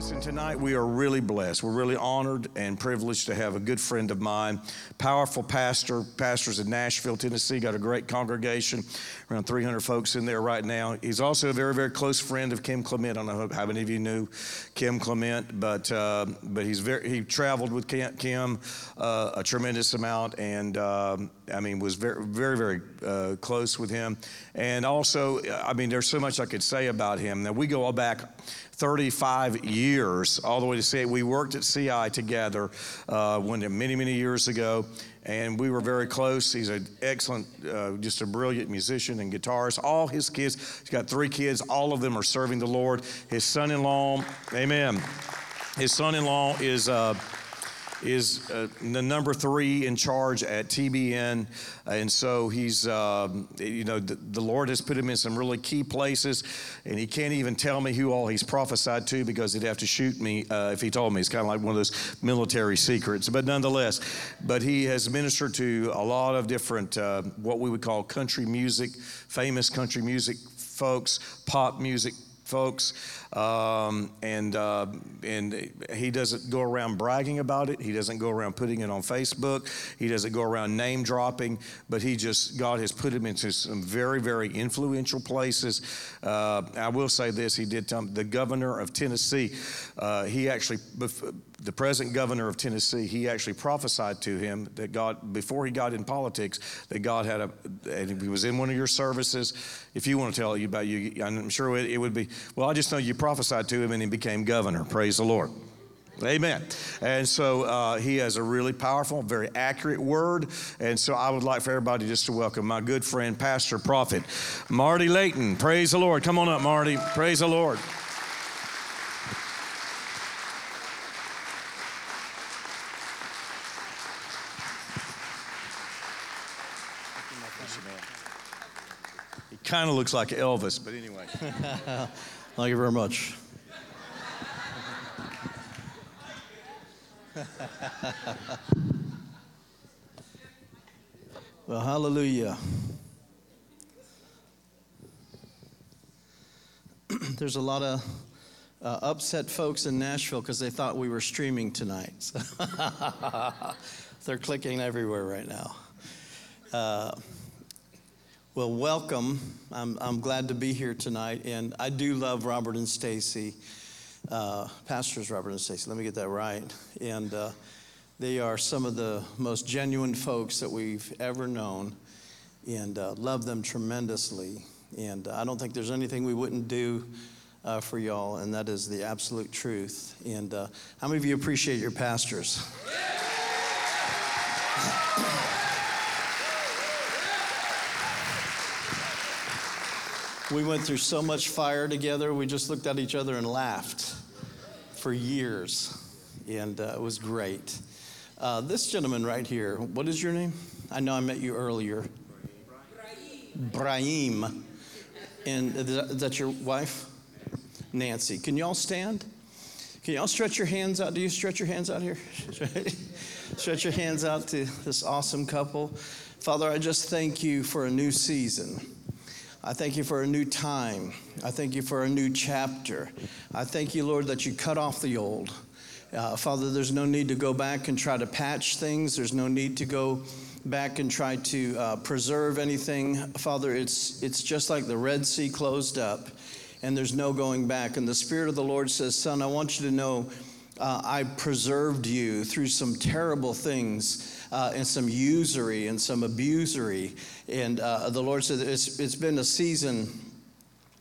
Listen, tonight we are really blessed. We're really honored and privileged to have a good friend of mine, powerful pastor, pastors in Nashville, Tennessee, got a great congregation, around 300 folks in there right now. He's also a very, very close friend of Kim Clement. I don't know how many of you knew Kim Clement, but uh, but he's very he traveled with Kim uh, a tremendous amount, and um, I mean was very, very, very uh, close with him. And also, I mean, there's so much I could say about him. Now we go all back 35 years, all the way to say we worked at CI together uh, when many, many years ago, and we were very close. He's an excellent, uh, just a brilliant musician and guitarist. All his kids, he's got three kids, all of them are serving the Lord. His son in law, amen. His son in law is. Uh, is uh, the number three in charge at TBN. And so he's, um, you know, the, the, Lord has put him in some really key places. And he can't even tell me who all he's prophesied to because he'd have to shoot me uh, if he told me. It's kind of like one of those military secrets. But nonetheless, but he has ministered to a lot of different, uh, what we would call country music, famous country music folks, pop music folks. Um, and, uh, and he doesn't go around bragging about it. He doesn't go around putting it on Facebook. He doesn't go around name dropping, but he just, God has put him into some very, very influential places. Uh, I will say this he did tell the governor of Tennessee, uh, he actually, the present governor of Tennessee, he actually prophesied to him that God, before he got in politics, that God had a, and he was in one of your services. If you want to tell you about you, I'm sure it, it would be, well, I just know you prophesied to him and he became governor. Praise the Lord. Amen. And so uh, he has a really powerful, very accurate word. And so I would like for everybody just to welcome my good friend, pastor, prophet, Marty Layton. Praise the Lord. Come on up, Marty. Praise the Lord. Kind of looks like Elvis, but anyway. Thank you very much. well, hallelujah. There's a lot of uh, upset folks in Nashville because they thought we were streaming tonight. They're clicking everywhere right now. Uh, well, welcome. I'm, I'm glad to be here tonight. And I do love Robert and Stacy, uh, pastors Robert and Stacy. Let me get that right. And uh, they are some of the most genuine folks that we've ever known and uh, love them tremendously. And I don't think there's anything we wouldn't do uh, for y'all, and that is the absolute truth. And uh, how many of you appreciate your pastors? We went through so much fire together, we just looked at each other and laughed for years. And uh, it was great. Uh, this gentleman right here, what is your name? I know I met you earlier. Brahim. And is that your wife? Nancy. Can you all stand? Can you all stretch your hands out? Do you stretch your hands out here? stretch your hands out to this awesome couple. Father, I just thank you for a new season. I thank you for a new time. I thank you for a new chapter. I thank you, Lord, that you cut off the old. Uh, Father, there's no need to go back and try to patch things. There's no need to go back and try to uh, preserve anything. Father, it's, it's just like the Red Sea closed up and there's no going back. And the Spirit of the Lord says, Son, I want you to know uh, I preserved you through some terrible things uh, and some usury and some abusery. And uh, the Lord said it's, it's been a season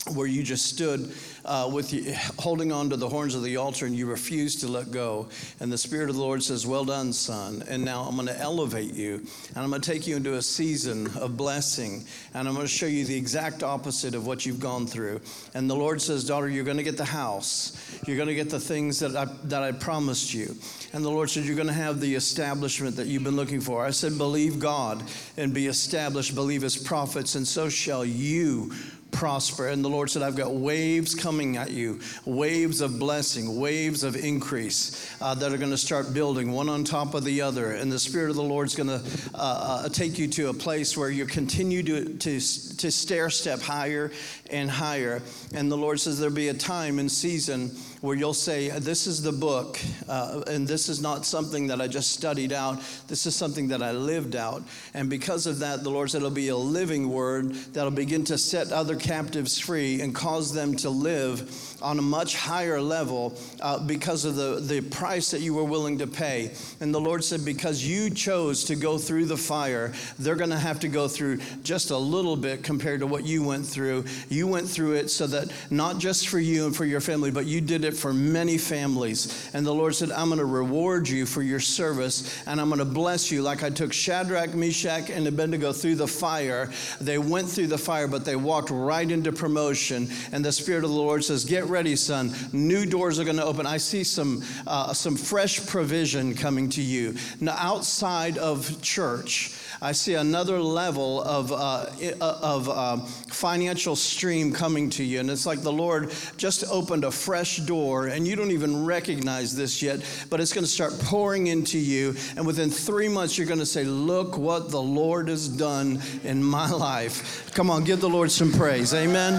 where you just stood uh, with you, holding on to the horns of the altar and you refused to let go. And the Spirit of the Lord says, Well done, son. And now I'm going to elevate you and I'm going to take you into a season of blessing. And I'm going to show you the exact opposite of what you've gone through. And the Lord says, Daughter, you're going to get the house. You're going to get the things that I, that I promised you. And the Lord said, You're going to have the establishment that you've been looking for. I said, Believe God and be established, believe his prophets, and so shall you prosper. And the Lord said, I've got waves coming at you, waves of blessing, waves of increase uh, that are going to start building one on top of the other. And the Spirit of the Lord's going to uh, uh, take you to a place where you continue to, to, to stair step higher and higher. And the Lord says, There'll be a time and season where you'll say, This is the book, uh, and this is not something that I just studied out. This is something that I lived out. And because of that, the Lord said it'll be a living word that'll begin to set other captives free and cause them to live on a much higher level uh, because of the, the price that you were willing to pay. And the Lord said, Because you chose to go through the fire, they're going to have to go through just a little bit compared to what you went through. You went through it so that not just for you and for your family, but you did it for many families. And the Lord said, I'm going to reward you for your service and I'm going to bless you like I took Shadrach, Meshach, and Abednego through the fire. They went through the fire, but they walked right into promotion. And the Spirit of the Lord says, Get ready, son. New doors are going to open. I see some, uh, some fresh provision coming to you. Now, outside of church, I see another level of, uh, of uh, financial stream coming to you. And it's like the Lord just opened a fresh door, and you don't even recognize this yet, but it's going to start pouring into you. And within three months, you're going to say, Look what the Lord has done in my life. Come on, give the Lord some praise. Amen.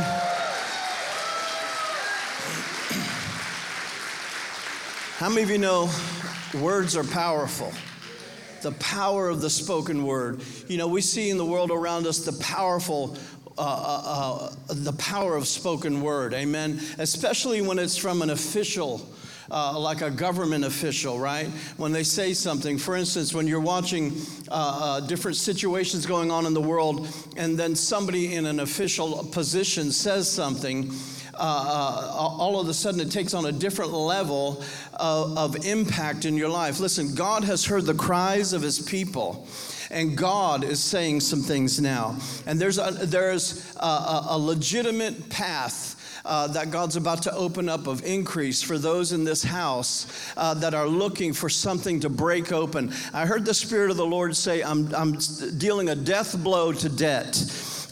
How many of you know words are powerful? The power of the spoken word. You know, we see in the world around us the powerful uh, uh, uh, the power of spoken word, amen. Especially when it's from an official, uh, like a government official, right? When they say something, for instance, when you're watching uh, uh, different situations going on in the world, and then somebody in an official position says something all of a sudden it takes on a different level of, of impact in your life. Listen, God has heard the cries of his people. And God is saying some things now. And there's a, there's a, a legitimate path uh, that God's about to open up of increase for those in this house uh, that are looking for something to break open. I heard the Spirit of the Lord say, I'm, I'm dealing a death blow to debt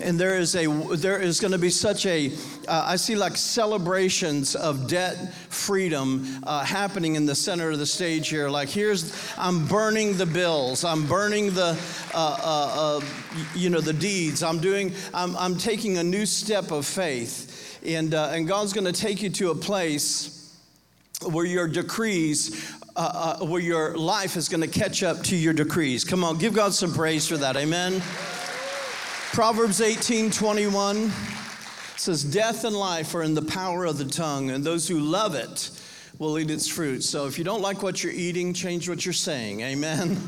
and there is a there is going to be such a uh, I see like celebrations of debt freedom uh, happening in the center of the stage here. Like here's I'm burning the bills, I'm burning the uh, uh, uh you know the deeds. I'm doing I'm I'm taking a new step of faith, and uh, and God's going to take you to a place where your decrees uh, uh, where your life is going to catch up to your decrees. Come on, give God some praise for that. Amen. Proverbs 18 21 says, Death and life are in the power of the tongue, and those who love it will eat its fruit. So if you don't like what you're eating, change what you're saying. Amen.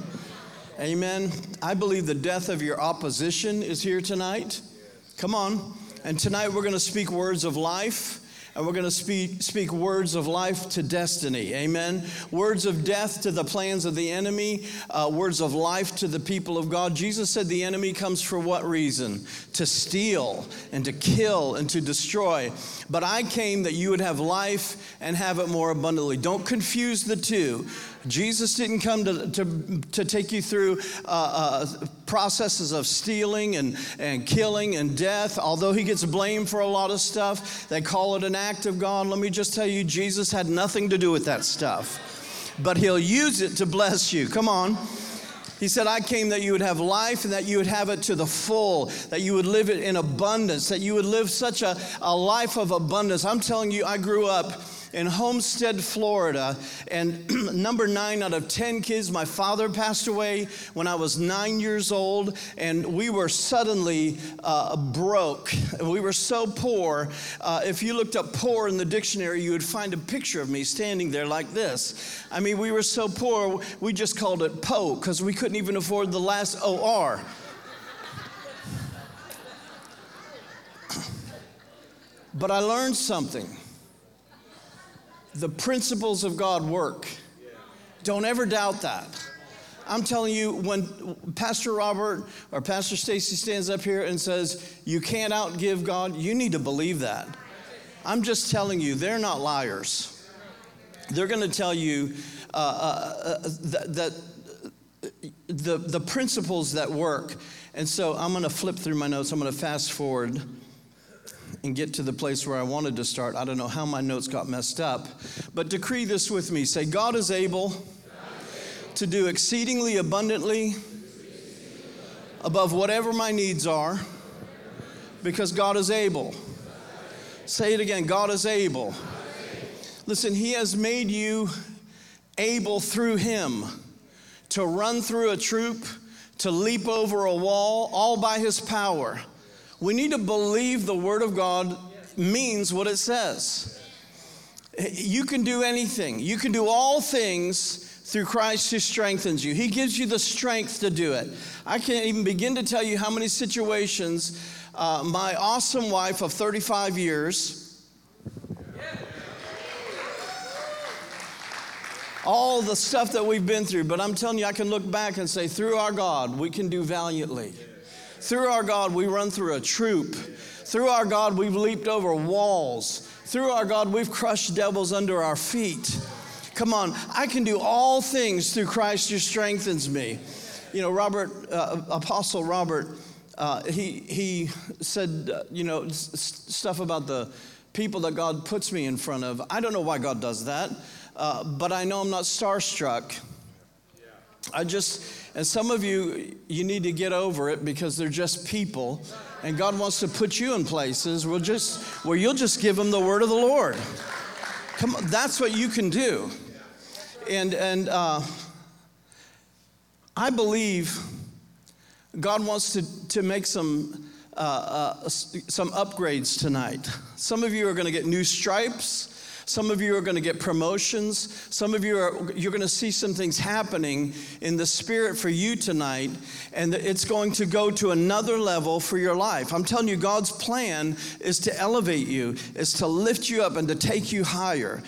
Amen. I believe the death of your opposition is here tonight. Come on. And tonight we're going to speak words of life and we're going to speak, speak words of life to destiny. Amen. Words of death to the plans of the enemy, uh, words of life to the people of God. Jesus said the enemy comes for what reason? To steal and to kill and to destroy. But I came that you would have life and have it more abundantly. Don't confuse the two. Jesus didn't come to, to, to take you through uh, uh, processes of stealing and, and killing and death. Although he gets blamed for a lot of stuff, they call it an act of God. Let me just tell you, Jesus had nothing to do with that stuff. But he'll use it to bless you. Come on. He said, I came that you would have life and that you would have it to the full, that you would live it in abundance, that you would live such a, a life of abundance. I'm telling you, I grew up in Homestead, Florida. And number nine out of 10 kids, my father passed away when I was nine years old, and we were suddenly uh, broke. We were so poor. Uh, if you looked up poor in the dictionary, you would find a picture of me standing there like this. I mean, we were so poor, we just called it PO because we couldn't even afford the last OR. But I learned something. The principles of God work. Don't ever doubt that. I'm telling you, when Pastor Robert or Pastor Stacy stands up here and says, You can't outgive God, you need to believe that. I'm just telling you, they're not liars. They're going to tell you uh, uh, uh, that, that the, the principles that work. And so I'm going to flip through my notes. I'm going to fast forward and get to the place where I wanted to start. I don't know how my notes got messed up, but decree this with me. Say, God is able to do exceedingly abundantly above whatever my needs are because God is able. Say it again God is able. Listen, He has made you able through Him to run through a troop, to leap over a wall, all by His power. We need to believe the Word of God means what it says. You can do anything, you can do all things through Christ who strengthens you. He gives you the strength to do it. I can't even begin to tell you how many situations uh, my awesome wife of 35 years. All the stuff that we've been through, but I'm telling you, I can look back and say, through our God, we can do valiantly. Through our God, we run through a troop. Through our God, we've leaped over walls. Through our God, we've crushed devils under our feet. Come on, I can do all things through Christ who strengthens me. You know, Robert, uh, Apostle Robert, uh, he, he said, uh, you know, s- stuff about the people that God puts me in front of. I don't know why God does that, uh, but I know I'm not starstruck. I just, and some of you, you need to get over it because they're just people. And God wants to put you in places where, just, where you'll just give them the word of the Lord. Come on, that's what you can do. And, and uh, I believe God wants to, to make some, uh, uh, some upgrades tonight. Some of you are going to get new stripes. Some of you are going to get promotions. Some of you are you're going to see some things happening in the spirit for you tonight and it's going to go to another level for your life. I'm telling you God's plan is to elevate you, is to lift you up and to take you higher.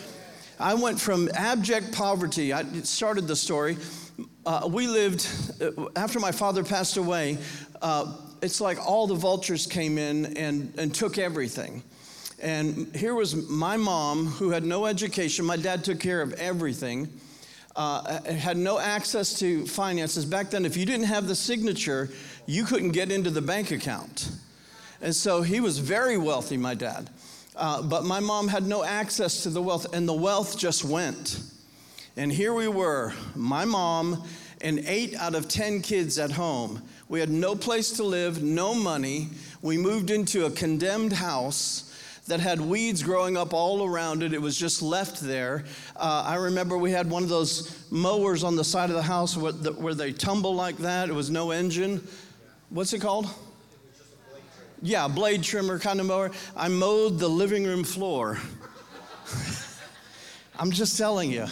I went from abject poverty. I started the story. Uh, we lived uh, after my father passed away. Uh, it's like all the vultures came in and, and took everything. And here was my mom who had no education. My dad took care of everything. Uh, had no access to finances. Back then, if you didn't have the signature, you couldn't get into the bank account. And so he was very wealthy, my dad. Uh, but my mom had no access to the wealth, and the wealth just went. And here we were, my mom and eight out of 10 kids at home. We had no place to live, no money. We moved into a condemned house that had weeds growing up all around it. It was just left there. Uh, I remember we had one of those mowers on the side of the house where, the, where they tumble like that. It was no engine. What's it called? Yeah, blade trimmer kind of mower. I mowed the living room floor. I'm just telling you.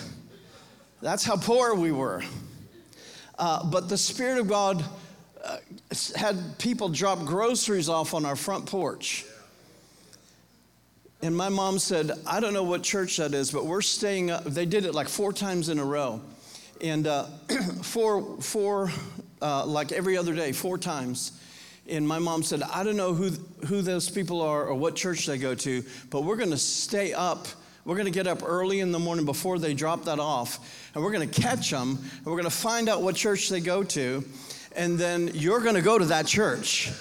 That's how poor we were. Uh, but the Spirit of God uh, had people drop groceries off on our front porch. And my mom said, I don't know what church that is, but we're staying up. They did it like four times in a row. And uh, four, four uh, like every other day, four times. And my mom said, I don't know who, who those people are or what church they go to, but we're going to stay up. We're going to get up early in the morning before they drop that off, and we're going to catch them, and we're going to find out what church they go to, and then you're going to go to that church.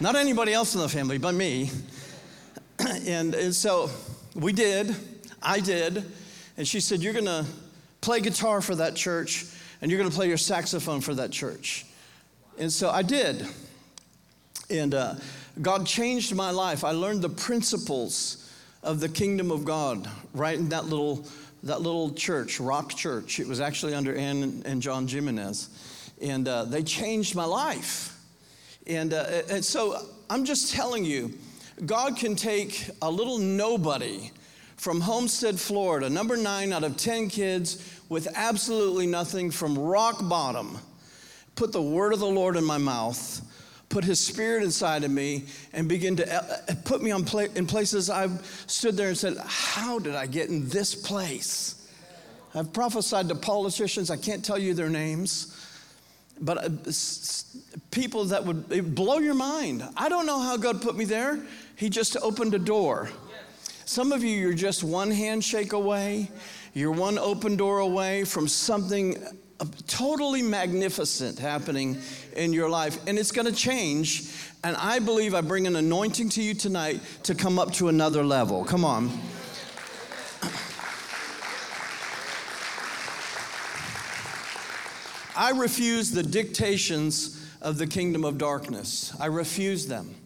Not anybody else in the family, but me. And, and so we did. I did. And she said, You're going to play guitar for that church, and you're going to play your saxophone for that church. And so I did. And uh, God changed my life. I learned the principles of the kingdom of God right in that little, that little church, Rock Church. It was actually under Anne and John Gimenez. And uh, they changed my life. And, uh, and so I'm just telling you, God can take a little nobody from Homestead, Florida, number nine out of 10 kids with absolutely nothing from rock bottom, put the word of the Lord in my mouth, put his spirit inside of me and begin to uh, uh, put me on pla- in places I've stood there and said, How did I get in this place? I've prophesied to politicians, I can't tell you their names, but uh, people that would blow your mind. I don't know how God put me there. He just opened a door. Some of you, you're just one handshake away, you're one open door away from something uh, totally magnificent happening in your life, and it's going to change. And I believe I bring an anointing to you tonight to come up to another level. Come on. I refuse the dictations of the kingdom of darkness. I refuse them.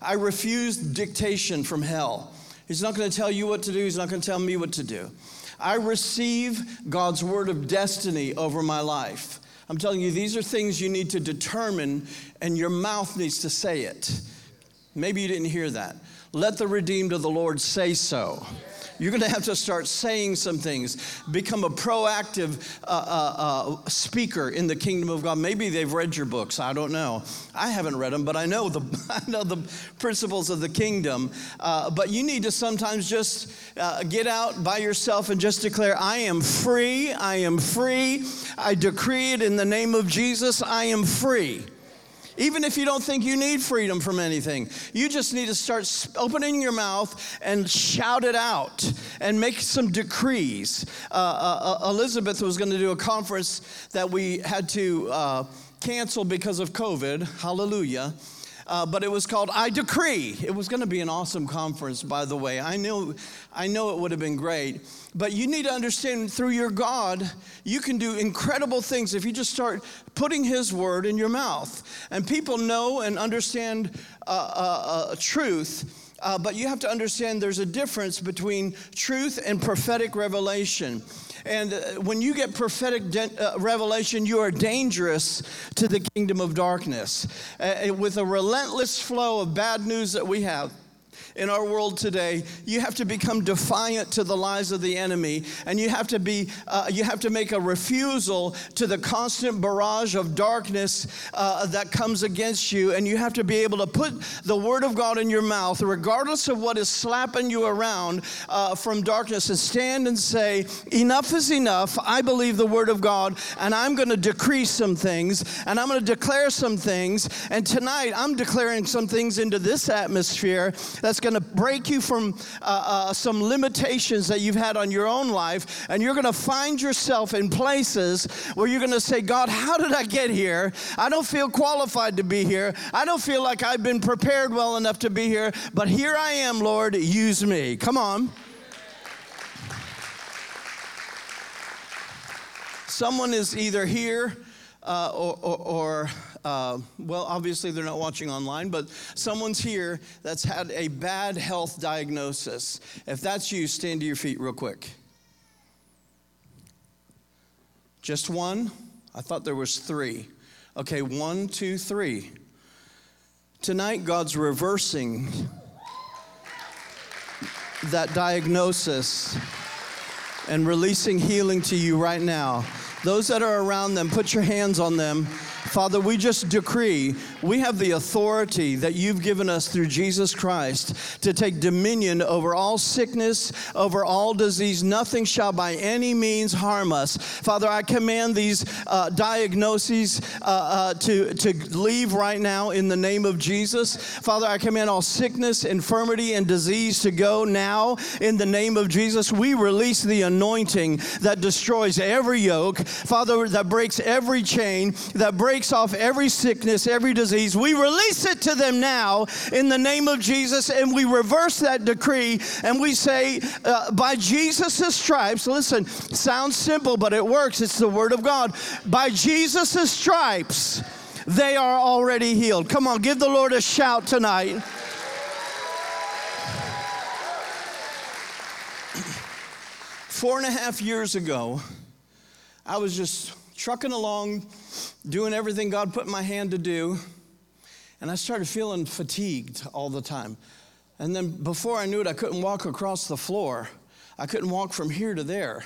I refuse dictation from hell. He's not going to tell you what to do, he's not going to tell me what to do. I receive God's word of destiny over my life. I'm telling you, these are things you need to determine, and your mouth needs to say it. Maybe you didn't hear that. Let the redeemed of the Lord say so. You're going to have to start saying some things. Become a proactive uh, uh, uh, speaker in the kingdom of God. Maybe they've read your books. I don't know. I haven't read them, but I know the I know the principles of the kingdom. Uh, but you need to sometimes just uh, get out by yourself and just declare, "I am free. I am free. I decree it in the name of Jesus. I am free." Even if you don't think you need freedom from anything, you just need to start opening your mouth and shout it out and make some decrees. Uh, uh, uh Elizabeth was going to do a conference that we had to uh, cancel because of COVID. Hallelujah. Uh, but it was called I Decree. It was going to be an awesome conference, by the way. I knew, I know it would have been great. But you need to understand through your God, you can do incredible things if you just start putting His word in your mouth. And people know and understand uh, uh, uh truth. Uh, but you have to understand there's a difference between truth and prophetic revelation. And uh, when you get prophetic de- uh, revelation, you are dangerous to the kingdom of darkness. Uh, with a relentless flow of bad news that we have, in our world today, you have to become defiant to the lies of the enemy, and you have to be, uh, you have to make a refusal to the constant barrage of darkness uh, that comes against you, and you have to be able to put the word of God in your mouth, regardless of what is slapping you around uh, from darkness, and stand and say, "Enough is enough. I believe the word of God, and I'm going to decrease some things, and I'm going to declare some things, and tonight I'm declaring some things into this atmosphere that's going going to break you from uh, uh, some limitations that you've had on your own life, and you're going to find yourself in places where you're going to say, God, how did I get here? I don't feel qualified to be here. I don't feel like I've been prepared well enough to be here, but here I am, Lord, use me. Come on. Someone is either here uh, or, or, or uh, well, obviously they're not watching online, but someone's here that's had a bad health diagnosis. If that's you, stand to your feet real quick. Just one? I thought there was three. Okay, one, two, three. Tonight, God's reversing that diagnosis and releasing healing to you right now. Those that are around them, put your hands on them Father, we just decree we have the authority that you've given us through Jesus Christ to take dominion over all sickness, over all disease. Nothing shall by any means harm us. Father, I command these uh, diagnoses uh, uh, to, to leave right now in the name of Jesus. Father, I command all sickness, infirmity, and disease to go now in the name of Jesus. We release the anointing that destroys every yoke, Father, that breaks every chain, that breaks breaks off every sickness, every disease. We release it to them now in the name of Jesus, and we reverse that decree and we say, uh, by Jesus' stripes, listen, sounds simple, but it works. It's the word of God. By Jesus' stripes, they are already healed. Come on, give the Lord a shout tonight. Four and a half years ago, I was just trucking along, doing everything God put in my hand to do, and I started feeling fatigued all the time. And then before I knew it, I couldn't walk across the floor. I couldn't walk from here to there.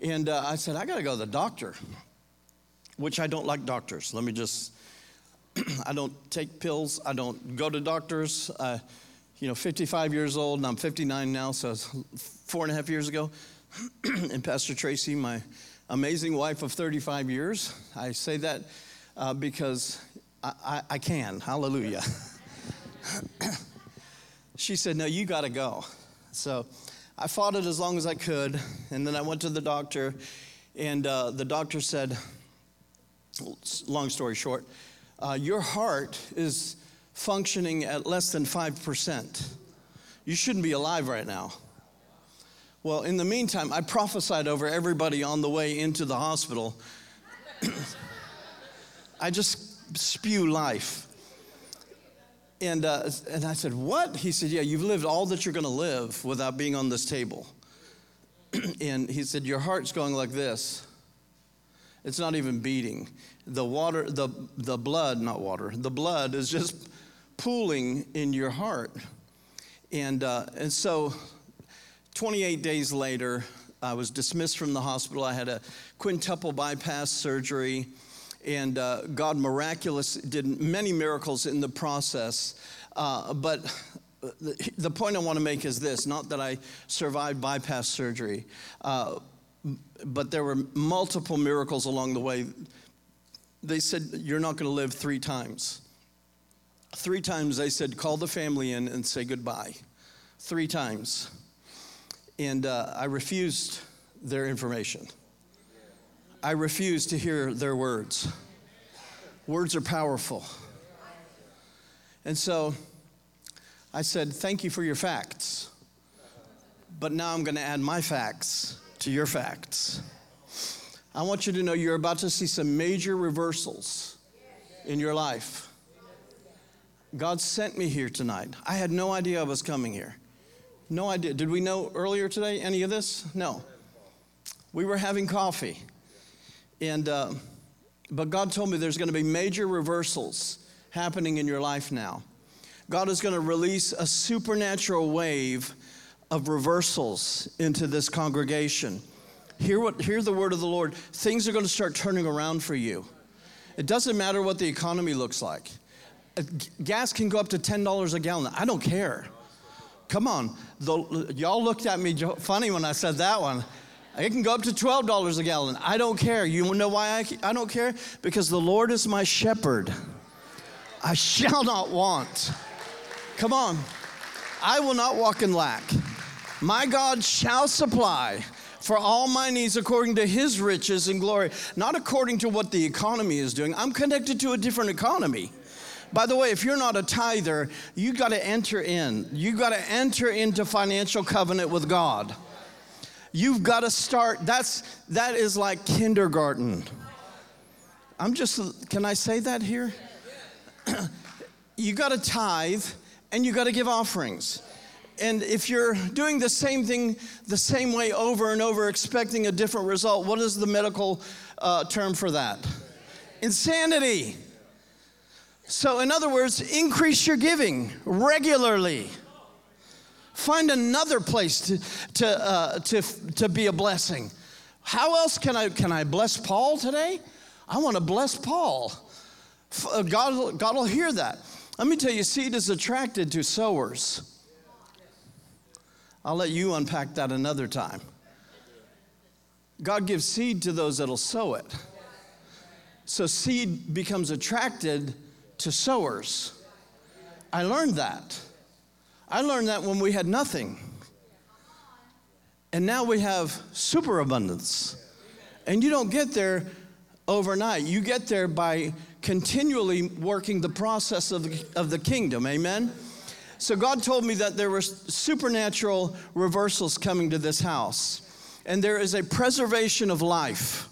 And uh, I said, I got to go to the doctor, which I don't like doctors. Let me just I don't take pills. I don't go to doctors. Uh, you know, 55 years old, and I'm 59 now, so four and a half years ago. and Pastor Tracy, my amazing wife of 35 years, I say that uh, because I, I, I can. Hallelujah. she said, No, you got to go. So I fought it as long as I could, and then I went to the doctor, and uh, the doctor said, long story short, uh, your heart is functioning at less than 5%. You shouldn't be alive right now. Well, in the meantime, I prophesied over everybody on the way into the hospital. I just spew life. And, uh, and I said, What? He said, Yeah, you've lived all that you're going to live without being on this table. and he said, Your heart's going like this. It's not even beating. The water, the, the blood, not water, the blood is just pooling in your heart. And, uh, and so 28 days later, I was dismissed from the hospital. I had a quintuple bypass surgery, and uh, God miraculous did many miracles in the process. Uh, but the, the, point I want to make is this not that I survived bypass surgery, uh, but there were multiple miracles along the way. They said, You're not going to live three times. Three times they said, Call the family in and say goodbye. Three times. And uh, I refused their information. I refused to hear their words. Words are powerful. And so I said, Thank you for your facts. But now I'm going to add my facts to your facts. I want you to know you're about to see some major reversals in your life. God sent me here tonight. I had no idea I was coming here. No idea. Did we know earlier today any of this? No. We were having coffee. And, uh, but God told me there's going to be major reversals happening in your life now. God is going to release a supernatural wave of reversals into this congregation. Hear, what, hear the word of the Lord. Things are going to start turning around for you. It doesn't matter what the economy looks like. Uh, gas can go up to $10 a gallon. I don't care. Come on. The, y'all looked at me funny when I said that one. It can go up to $12 a gallon. I don't care. You know why I, I don't care? Because the Lord is my shepherd. I shall not want. Come on. I will not walk in lack. My God shall supply for all my needs according to his riches and glory, not according to what the economy is doing. I'm connected to a different economy. By the way, if you're not a tither, you got to enter in. You got to enter into financial covenant with God. You've got to start. That's that is like kindergarten. I'm just can I say that here? you got to tithe and you got to give offerings. And if you're doing the same thing the same way over and over, expecting a different result, what is the medical uh, term for that? Insanity. So, in other words, increase your giving regularly. Find another place to, to, uh, to, to be a blessing. How else can I, can I bless Paul today? I want to bless Paul. Uh, God, God will hear that. Let me tell you, seed is attracted to sowers. I'll let you unpack that another time. God gives seed to those that'll sow it. So seed becomes attracted to sowers. I learned that. I learned that when we had nothing. And now we have superabundance. And you don't get there overnight. You get there by continually working the process of the, of the kingdom. Amen? So God told me that there were supernatural reversals coming to this house, and there is a preservation of life.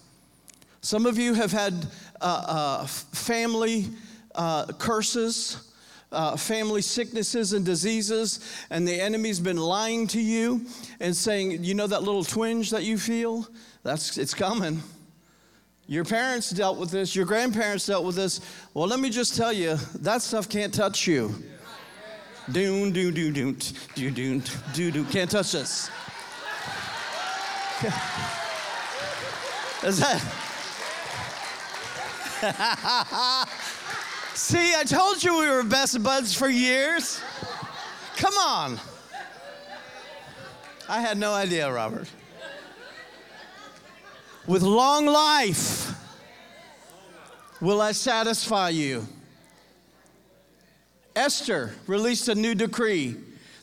Some of you have had uh, uh, family uh, curses. Uh, family sicknesses and diseases, and the enemy's been lying to you and saying, you know, that little twinge that you feel? That's it's coming. Your parents dealt with this, your grandparents dealt with this. Well, let me just tell you, that stuff can't touch you. Doon, doon, doon, doon, doon, doon, doon, doon. Can't touch this. Is that? See, I told you we were best buds for years. Come on. I had no idea, Robert. With long life will I satisfy you. Esther released a new decree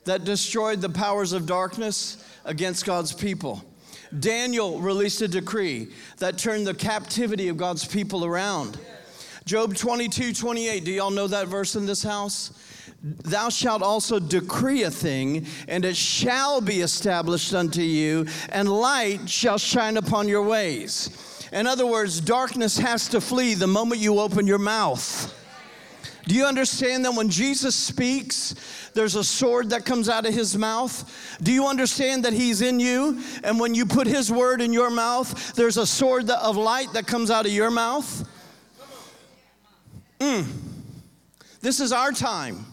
that destroyed the powers of darkness against God's people. Daniel released a decree that turned the captivity of God's people around. Job 22, 28. Do y'all know that verse in this house? Thou shalt also decree a thing, and it shall be established unto you, and light shall shine upon your ways. In other words, darkness has to flee the moment you open your mouth. Do you understand that when Jesus speaks, there's a sword that comes out of his mouth? Do you understand that he's in you? And when you put his word in your mouth, there's a sword of light that comes out of your mouth? Mm. This is our time.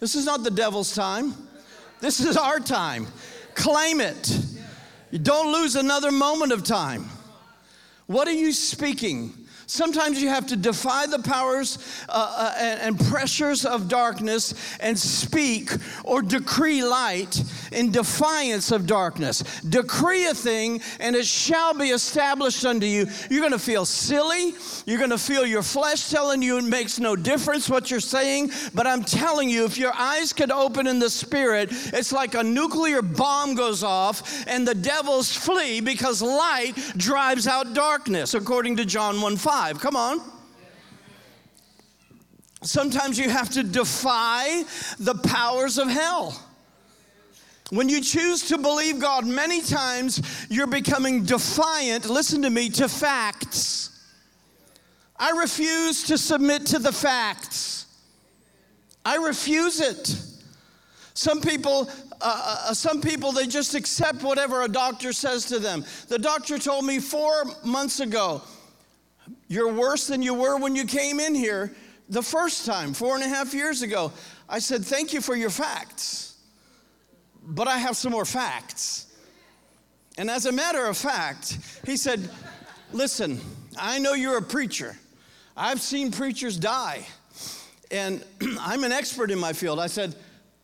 This is not the devil's time. This is our time. Claim it. Don't lose another moment of time. What are you speaking? Sometimes you have to defy the powers uh, uh, and, pressures of darkness and speak or decree light in defiance of darkness. Decree a thing and it shall be established unto you. You're going to feel silly. You're going to feel your flesh telling you it makes no difference what you're saying. But I'm telling you, if your eyes could open in the spirit, it's like a nuclear bomb goes off and the devils flee because light drives out darkness, according to John 1 5 alive. Come on. Sometimes you have to defy the powers of hell. When you choose to believe God, many times you're becoming defiant, listen to me, to facts. I refuse to submit to the facts. I refuse it. Some people, uh, uh, some people, they just accept whatever a doctor says to them. The doctor told me four months ago, you're worse than you were when you came in here the first time, four and a half years ago. I said, Thank you for your facts, but I have some more facts. And as a matter of fact, he said, Listen, I know you're a preacher. I've seen preachers die, and I'm an expert in my field. I said,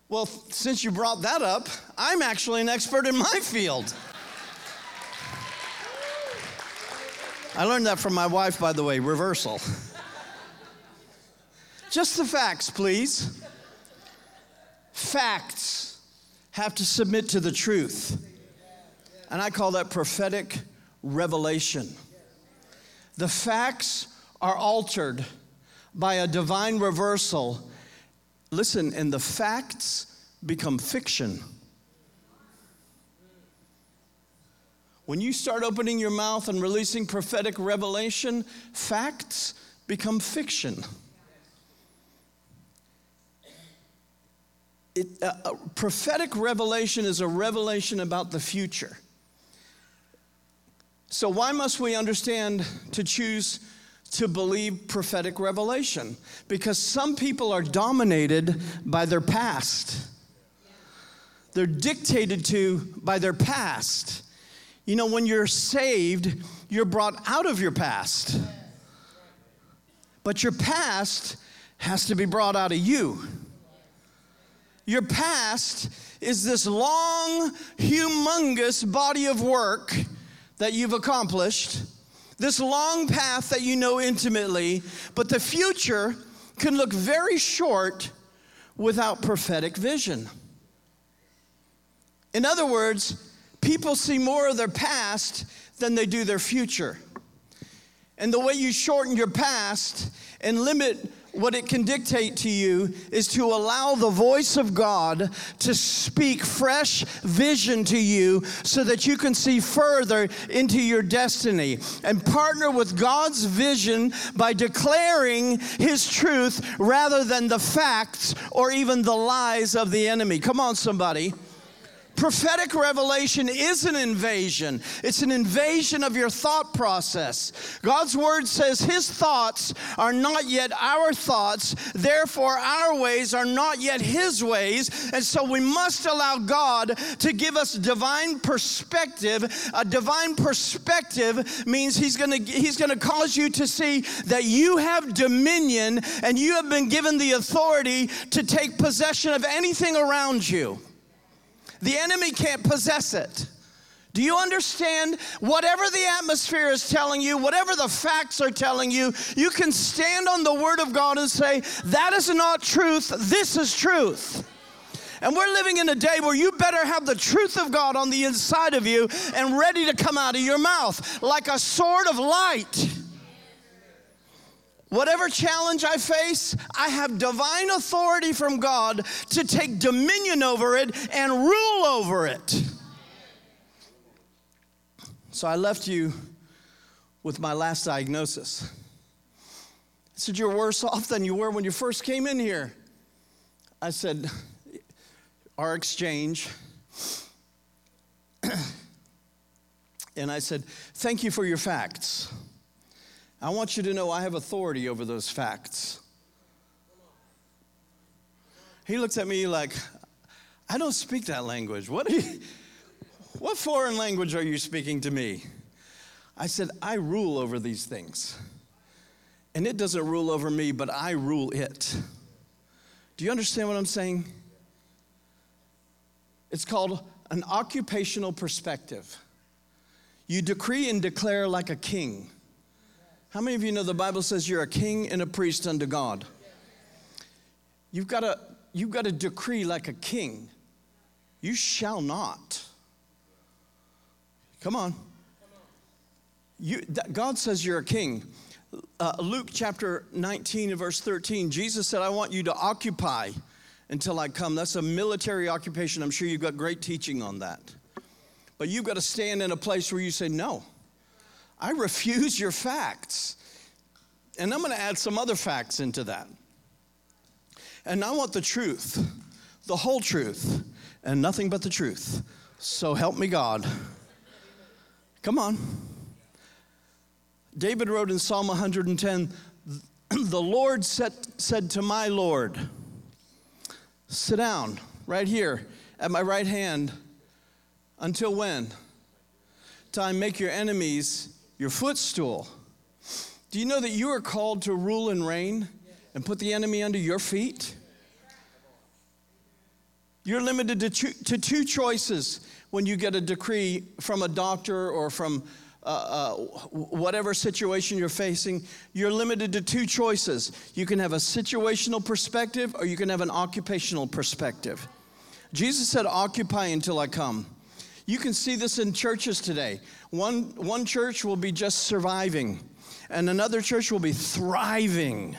Well, since you brought that up, I'm actually an expert in my field. I learned that from my wife, by the way, reversal. Just the facts, please. Facts have to submit to the truth. And I call that prophetic revelation. The facts are altered by a divine reversal. Listen, and the facts become fiction. When you start opening your mouth and releasing prophetic revelation, facts become fiction. It, uh, uh, prophetic revelation is a revelation about the future. So, why must we understand to choose to believe prophetic revelation? Because some people are dominated by their past, they're dictated to by their past. You know, when you're saved, you're brought out of your past. But your past has to be brought out of you. Your past is this long, humongous body of work that you've accomplished, this long path that you know intimately, but the future can look very short without prophetic vision. In other words, people see more of their past than they do their future. And the way you shorten your past and limit what it can dictate to you is to allow the voice of God to speak fresh vision to you so that you can see further into your destiny and partner with God's vision by declaring His truth rather than the facts or even the lies of the enemy. Come on, somebody. Prophetic revelation is an invasion, it's an invasion of your thought process. God's word says his thoughts are not yet our thoughts, therefore, our ways are not yet his ways. And so we must allow God to give us divine perspective. A divine perspective means he's going to he's going to cause you to see that you have dominion and you have been given the authority to take possession of anything around you. The enemy can't possess it. Do you understand? Whatever the atmosphere is telling you, whatever the facts are telling you, you can stand on the Word of God and say, That is not truth, this is truth. And we're living in a day where you better have the truth of God on the inside of you and ready to come out of your mouth like a sword of light. Whatever challenge I face, I have divine authority from God to take dominion over it and rule over it. So I left you with my last diagnosis. I said, You're worse off than you were when you first came in here. I said, Our exchange. and I said, Thank you for your facts. I want you to know I have authority over those facts. He looks at me like, I don't speak that language. What, you, what foreign language are you speaking to me? I said, I rule over these things. And it doesn't rule over me, but I rule it. Do you understand what I'm saying? It's called an occupational perspective. You decree and declare like a king. How many of you know the Bible says you're a king and a priest unto God? You've got to, you've got to decree like a king. You shall not. Come on. You, God says you're a king. Uh, Luke chapter 19 verse 13, Jesus said, I want you to occupy until I come. That's a military occupation. I'm sure you've got great teaching on that. But you've got to stand in a place where you say, No, I refuse your facts. And I'm going to add some other facts into that. And I want the truth, the whole truth, and nothing but the truth. So help me God. Come on. David wrote in Psalm 110 The Lord said, said to my Lord, Sit down right here at my right hand until when? Time, make your enemies your footstool. Do you know that you are called to rule and reign and put the enemy under your feet? You're limited to two, to two choices when you get a decree from a doctor or from uh, uh, whatever situation you're facing. You're limited to two choices. You can have a situational perspective or you can have an occupational perspective. Jesus said, Occupy until I come. You can see this in churches today. One, one church will be just surviving, and another church will be thriving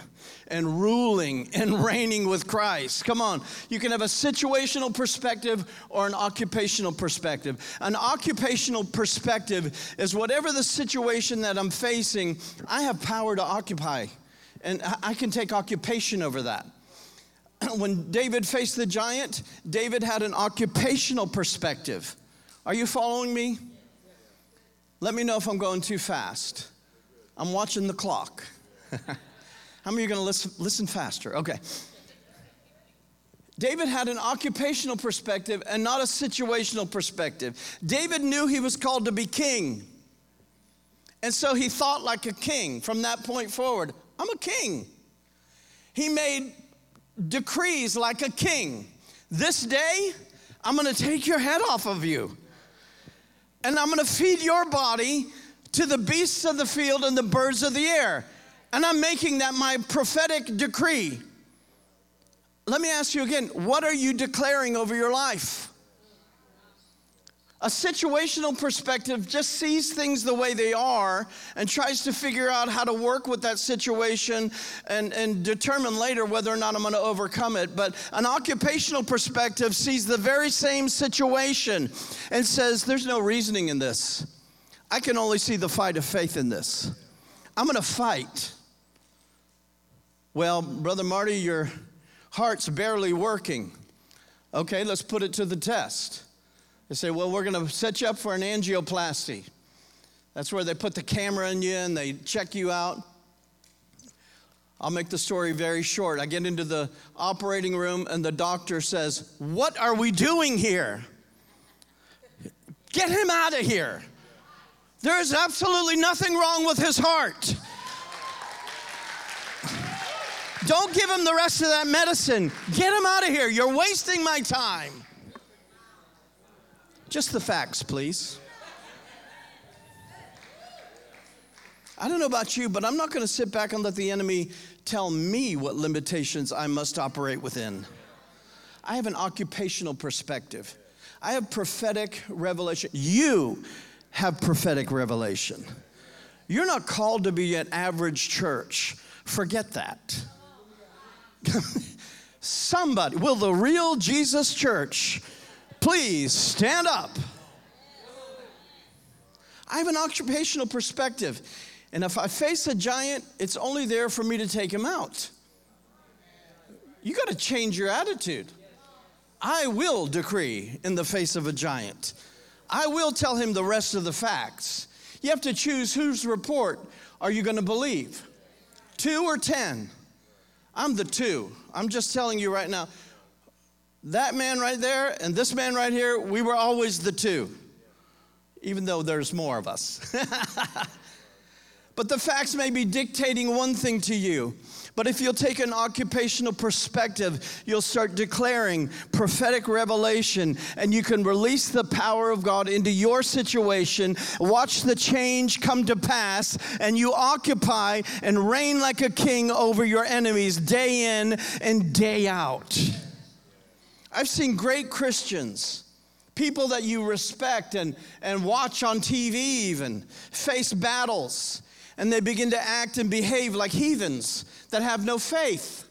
and ruling and reigning with Christ. Come on. You can have a situational perspective or an occupational perspective. An occupational perspective is whatever the situation that I'm facing, I have power to occupy, and I can take occupation over that. When David faced the giant, David had an occupational perspective. Are you following me? Let me know if I'm going too fast. I'm watching the clock. How many are going to listen, listen faster? Okay. David had an occupational perspective and not a situational perspective. David knew he was called to be king. And so he thought like a king from that point forward. I'm a king. He made decrees like a king. This day, I'm going to take your head off of you and I'm gonna feed your body to the beasts of the field and the birds of the air. And I'm making that my prophetic decree. Let me ask you again what are you declaring over your life? A situational perspective just sees things the way they are and tries to figure out how to work with that situation and, and determine later whether or not I'm going to overcome it. But an occupational perspective sees the very same situation and says, There's no reasoning in this. I can only see the fight of faith in this. I'm going to fight. Well, Brother Marty, your heart's barely working. Okay, let's put it to the test. They say, Well, we're going to set you up for an angioplasty. That's where they put the camera in you and they check you out. I'll make the story very short. I get into the operating room and the doctor says, What are we doing here? Get him out of here. There is absolutely nothing wrong with his heart. Don't give him the rest of that medicine. Get him out of here. You're wasting my time. Just the facts, please. I don't know about you, but I'm not going to sit back and let the enemy tell me what limitations I must operate within. I have an occupational perspective. I have prophetic revelation. You have prophetic revelation. You're not called to be an average church. Forget that. Somebody, will the real Jesus church please stand up? I have an occupational perspective. And if I face a giant, it's only there for me to take him out. You got to change your attitude. I will decree in the face of a giant. I will tell him the rest of the facts. You have to choose whose report are you going to believe? Two or ten? I'm the two. I'm just telling you right now. That man right there and this man right here, we were always the two, even though there's more of us. But the facts may be dictating one thing to you. But if you'll take an occupational perspective, you'll start declaring prophetic revelation and you can release the power of God into your situation, watch the change come to pass, and you occupy and reign like a king over your enemies day in and day out. I've seen great Christians people that you respect and, and watch on TV, even face battles and they begin to act and behave like heathens that have no faith.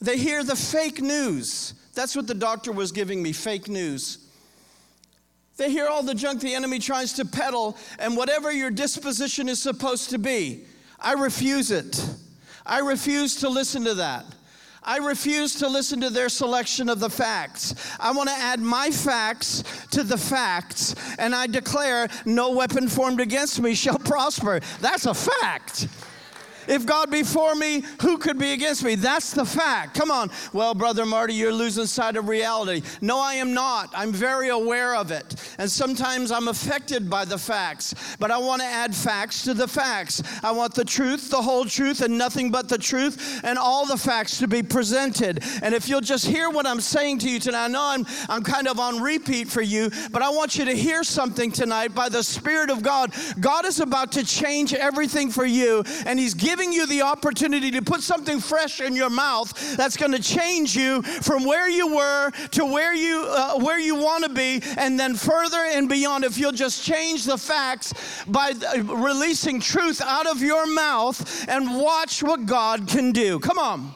They hear the fake news. That's what the doctor was giving me fake news. They hear all the junk the enemy tries to peddle, and whatever your disposition is supposed to be, I refuse it. I refuse to listen to that. I refuse to listen to their selection of the facts. I want to add my facts to the facts, and I declare no weapon formed against me shall prosper. That's a fact. If God be for me, who could be against me? That's the fact. Come on. Well, Brother Marty, you're losing sight of reality. No, I am not. I'm very aware of it. And sometimes I'm affected by the facts, but I want to add facts to the facts. I want the truth, the whole truth, and nothing but the truth, and all the facts to be presented. And if you'll just hear what I'm saying to you tonight, I know I'm, I'm kind of on repeat for you, but I want you to hear something tonight by the Spirit of God. God is about to change everything for you, and He's giving giving you the opportunity to put something fresh in your mouth that's going to change you from where you were to where you uh, where you want to be and then further and beyond if you'll just change the facts by uh, releasing truth out of your mouth and watch what God can do. Come on.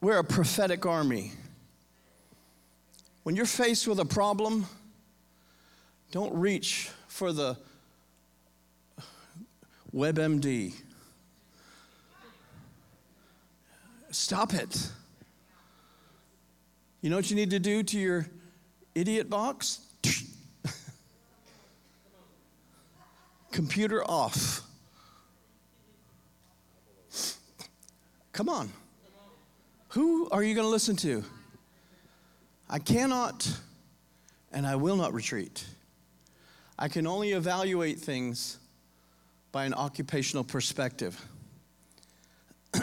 We're a prophetic army. When you're faced with a problem, don't reach for the WebMD. Stop it. You know what you need to do to your idiot box? Computer off. Come on. Who are you going to listen to? I cannot and I will not retreat. I can only evaluate things by an occupational perspective.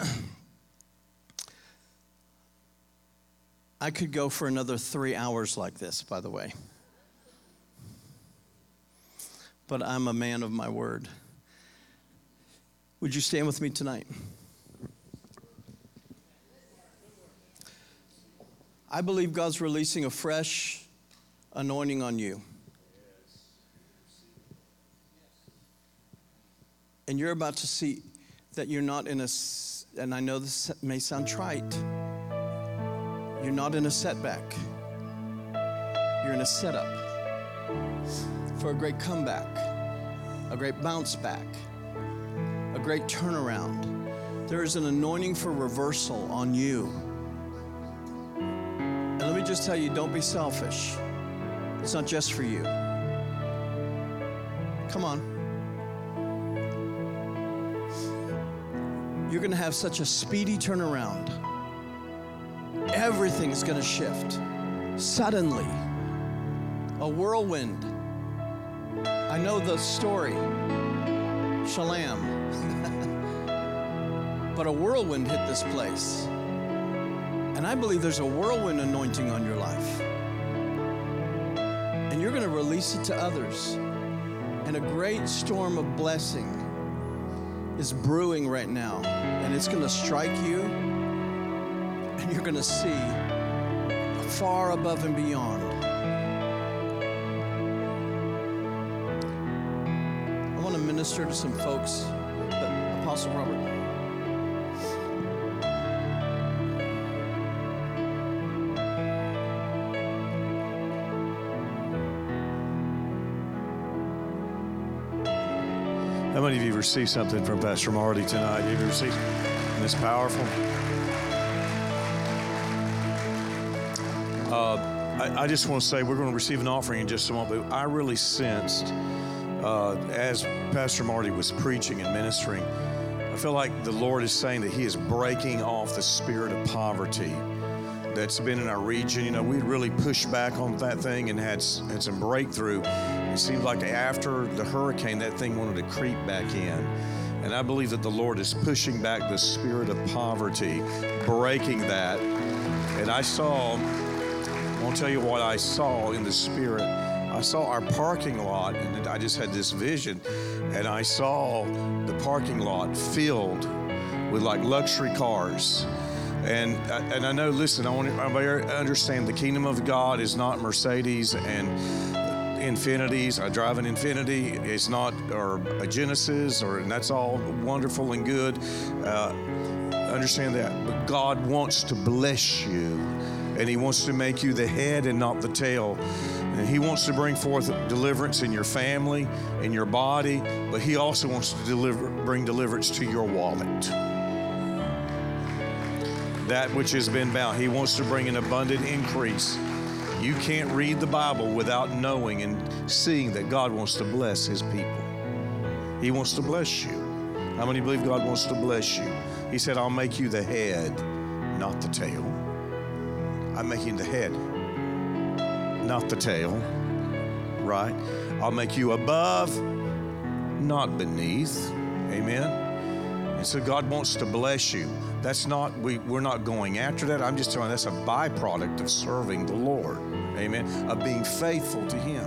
I could go for another three hours like this, by the way. But I'm a man of my word. Would you stand with me tonight? I believe God's releasing a fresh anointing on you. And you're about to see that you're not in a, and I know this may sound trite, you're not in a setback. You're in a setup for a great comeback, a great bounce back, a great turnaround. There is an anointing for reversal on you. Just tell you don't be selfish. It's not just for you. Come on. You're going to have such a speedy turnaround. Everything is going to shift suddenly. A whirlwind. I know the story. Shalom. but a whirlwind hit this place. And I believe there's a whirlwind anointing on your life. And you're going to release it to others. And a great storm of blessing is brewing right now. And it's going to strike you. And you're going to see far above and beyond. I want to minister to some folks. But Apostle Robert. Many of you received something from Pastor Marty tonight? Have you received and it's powerful? Uh, I, I, just want to say we're going to receive an offering in just a moment, but I really sensed uh, as Pastor Marty was preaching and ministering, I feel like the Lord is saying that He is breaking off the spirit of poverty that's been in our region. You know, we really pushed back on that thing and had, had some breakthrough. It seemed like after the hurricane, that thing wanted to creep back in. And I believe that the Lord is pushing back the spirit of poverty, breaking that. And I saw, I want to tell you what I saw in the spirit. I saw our parking lot, and I just had this vision, and I saw the parking lot filled with like luxury cars and and I know. Listen, I want to understand the kingdom of God is not Mercedes and Infinitis. I drive an Infiniti. It's not or a Genesis, or and that's all wonderful and good. Uh, understand that, but God wants to bless you, and He wants to make you the head and not the tail. And He wants to bring forth deliverance in your family, in your body, but He also wants to deliver, bring deliverance to your wallet that which has been bound. He wants to bring an abundant increase. You can't read the Bible without knowing and seeing that God wants to bless His people. He wants to bless you. How many believe God wants to bless you? He said, I'll make you the head, not the tail. I'm making the head, not the tail, right? I'll make you above, not beneath. Amen. And so God wants to bless you. That's not, we, we're not going after that. I'm just telling you that's a byproduct of serving the Lord. Amen. Of being faithful to Him.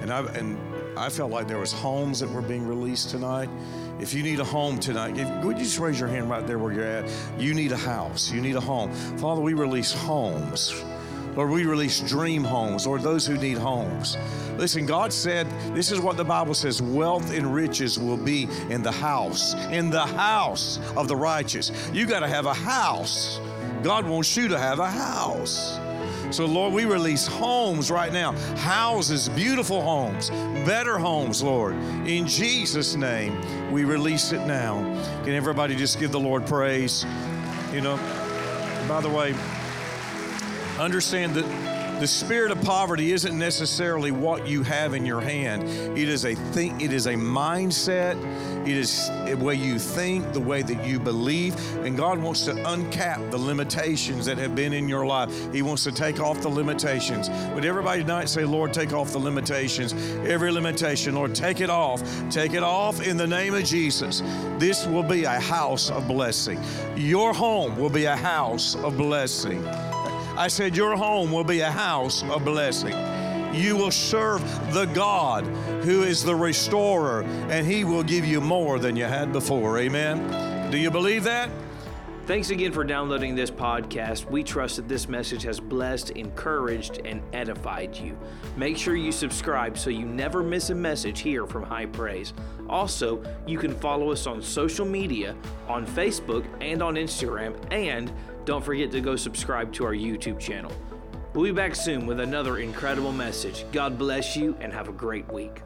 And I, and I felt like there was homes that were being released tonight. If you need a home tonight, if, would you just raise your hand right there where you're at? You need a house. You need a home. Father, we release homes. Lord, we release dream homes, Lord, those who need homes. Listen, God said, this is what the Bible says wealth and riches will be in the house, in the house of the righteous. You got to have a house. God wants you to have a house. So, Lord, we release homes right now houses, beautiful homes, better homes, Lord. In Jesus' name, we release it now. Can everybody just give the Lord praise? You know, by the way, understand that the spirit of poverty isn't necessarily what you have in your hand. It is a think. It is a mindset. It is the way you think, the way that you believe, and God wants to uncap the limitations that have been in your life. He wants to take off the limitations. Would everybody tonight say, "Lord, take off the limitations, every limitation, Lord, take it off, take it off in the name of Jesus." This will be a house of blessing. Your home will be a house of blessing. I said, Your home will be a house of blessing. You will serve the God who is the restorer, and He will give you more than you had before. Amen. Do you believe that? Thanks again for downloading this podcast. We trust that this message has blessed, encouraged, and edified you. Make sure you subscribe so you never miss a message here from High Praise. Also, you can follow us on social media, on Facebook, and on Instagram, and don't forget to go subscribe to our YouTube channel. We'll be back soon with another incredible message. God bless you and have a great week.